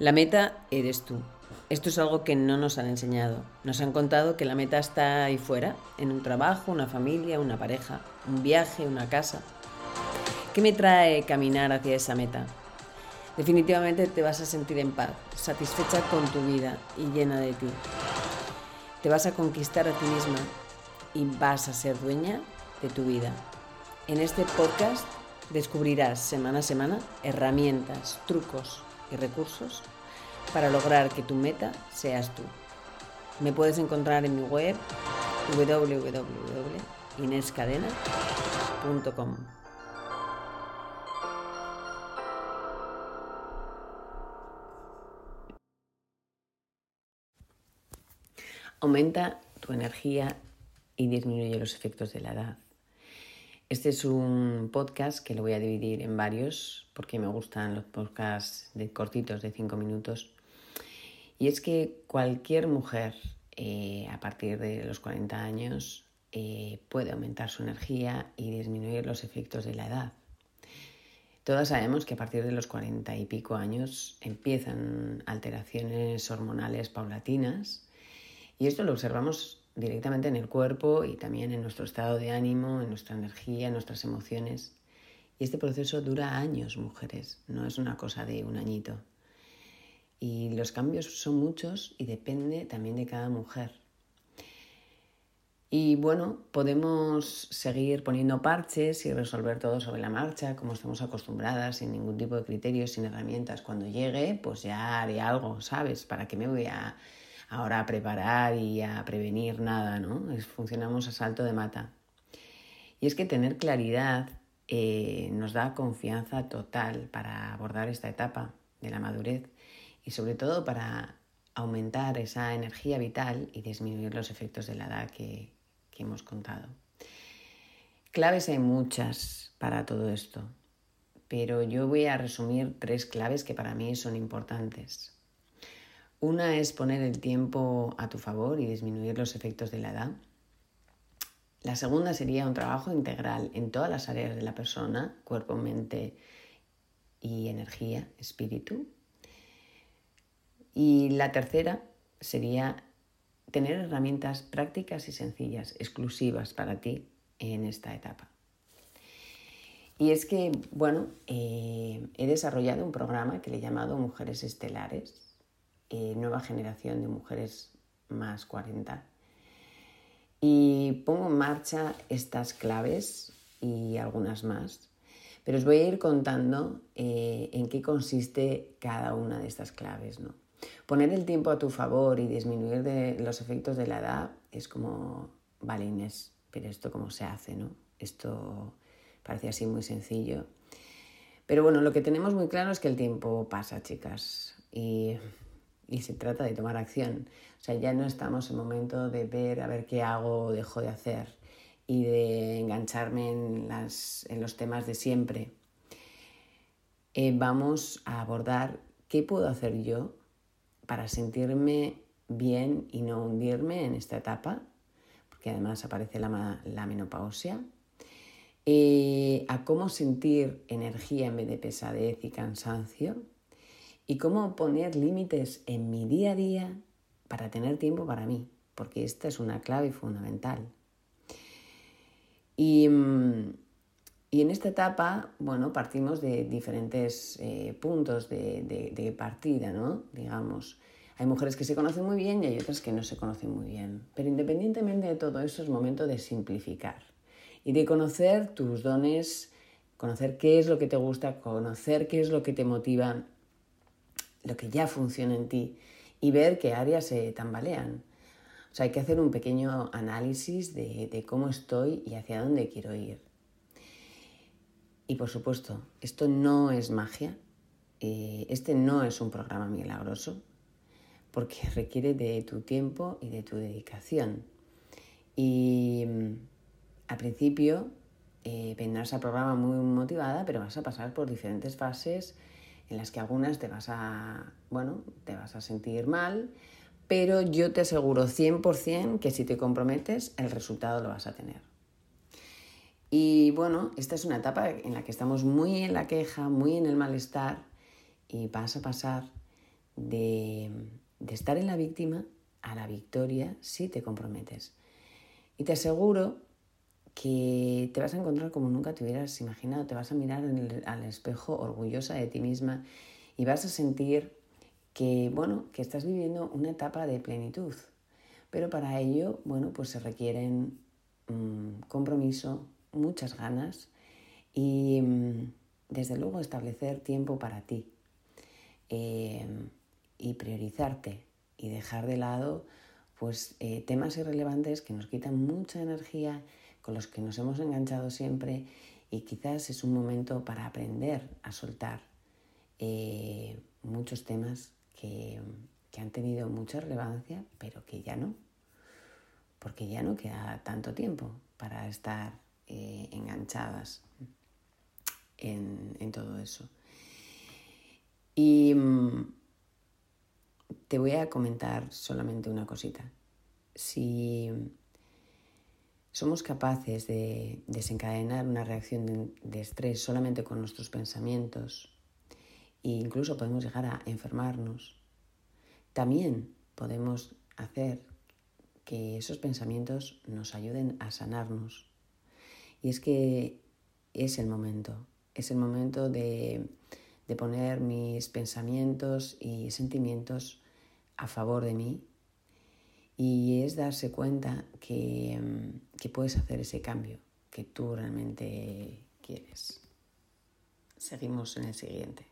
La meta eres tú. Esto es algo que no nos han enseñado. Nos han contado que la meta está ahí fuera, en un trabajo, una familia, una pareja, un viaje, una casa. ¿Qué me trae caminar hacia esa meta? Definitivamente te vas a sentir en paz, satisfecha con tu vida y llena de ti. Te vas a conquistar a ti misma y vas a ser dueña de tu vida. En este podcast descubrirás semana a semana herramientas, trucos, y recursos para lograr que tu meta seas tú. Me puedes encontrar en mi web www.inescadena.com. Aumenta tu energía y disminuye los efectos de la edad. Este es un podcast que lo voy a dividir en varios porque me gustan los podcasts de cortitos de 5 minutos. Y es que cualquier mujer eh, a partir de los 40 años eh, puede aumentar su energía y disminuir los efectos de la edad. Todas sabemos que a partir de los 40 y pico años empiezan alteraciones hormonales paulatinas y esto lo observamos directamente en el cuerpo y también en nuestro estado de ánimo, en nuestra energía, en nuestras emociones. Y este proceso dura años, mujeres, no es una cosa de un añito. Y los cambios son muchos y depende también de cada mujer. Y bueno, podemos seguir poniendo parches y resolver todo sobre la marcha, como estamos acostumbradas, sin ningún tipo de criterios, sin herramientas. Cuando llegue, pues ya haré algo, ¿sabes? ¿Para qué me voy a ahora a preparar y a prevenir nada, ¿no? funcionamos a salto de mata. Y es que tener claridad eh, nos da confianza total para abordar esta etapa de la madurez y sobre todo para aumentar esa energía vital y disminuir los efectos de la edad que hemos contado. Claves hay muchas para todo esto, pero yo voy a resumir tres claves que para mí son importantes. Una es poner el tiempo a tu favor y disminuir los efectos de la edad. La segunda sería un trabajo integral en todas las áreas de la persona, cuerpo, mente y energía, espíritu. Y la tercera sería tener herramientas prácticas y sencillas, exclusivas para ti en esta etapa. Y es que, bueno, eh, he desarrollado un programa que le he llamado Mujeres Estelares, eh, nueva generación de mujeres más 40. Y pongo en marcha estas claves y algunas más, pero os voy a ir contando eh, en qué consiste cada una de estas claves. ¿no? Poner el tiempo a tu favor y disminuir los efectos de la edad es como, vale Inés, pero esto cómo se hace, ¿no? Esto parece así muy sencillo. Pero bueno, lo que tenemos muy claro es que el tiempo pasa, chicas. Y y se trata de tomar acción. O sea, ya no estamos en momento de ver a ver qué hago o dejo de hacer y de engancharme en, las, en los temas de siempre. Eh, vamos a abordar qué puedo hacer yo para sentirme bien y no hundirme en esta etapa, porque además aparece la, la menopausia. Eh, a cómo sentir energía en vez de pesadez y cansancio y cómo poner límites en mi día a día para tener tiempo para mí, porque esta es una clave fundamental. Y, mm, en esta etapa, bueno, partimos de diferentes eh, puntos de, partida, ¿no? Digamos, hay mujeres que se conocen muy bien y hay otras que no se conocen muy bien. Pero independientemente de todo eso, es momento de simplificar y de conocer tus dones, conocer qué es lo que te gusta, conocer qué es lo que te motiva lo que ya funciona en ti y ver qué áreas se tambalean. O sea, hay que hacer un pequeño análisis de, cómo estoy y hacia dónde quiero ir. Y por supuesto, esto no es magia, eh, este no es un programa milagroso, porque requiere de tu tiempo y de tu dedicación. Y mm, al principio eh, vendrás al programa muy motivada, pero vas a pasar por diferentes fases en las que algunas te vas a, bueno, te vas a sentir mal, pero yo te aseguro 100% que si te comprometes, el resultado lo vas a tener. Y bueno, esta es una etapa en la que estamos muy en la queja, muy en el malestar y vas a pasar de, de estar en la víctima a la victoria si te comprometes. Y te aseguro que te vas a encontrar como nunca te hubieras imaginado, te vas a mirar al espejo orgullosa de ti misma y vas a sentir que, bueno, que estás viviendo una etapa de plenitud. Pero para ello, bueno, pues se requieren mm, compromiso, muchas ganas y mm, desde luego establecer tiempo para ti eh, y priorizarte y dejar de lado pues eh, temas irrelevantes que nos quitan mucha energía, con los que nos hemos enganchado siempre y quizás es un momento para aprender a soltar eh, muchos temas que, han tenido mucha relevancia, pero que ya no, porque ya no queda tanto tiempo para estar eh, enganchadas en, en, todo eso. Y mm, te voy a comentar solamente una cosita. Si somos capaces de desencadenar una reacción de, estrés solamente con nuestros pensamientos e incluso podemos llegar a enfermarnos, también podemos hacer que esos pensamientos nos ayuden a sanarnos. Y es que es el momento, es el momento de, de poner mis pensamientos y sentimientos a favor de mí y es darse cuenta que, que puedes hacer ese cambio que tú realmente quieres. Seguimos en el siguiente.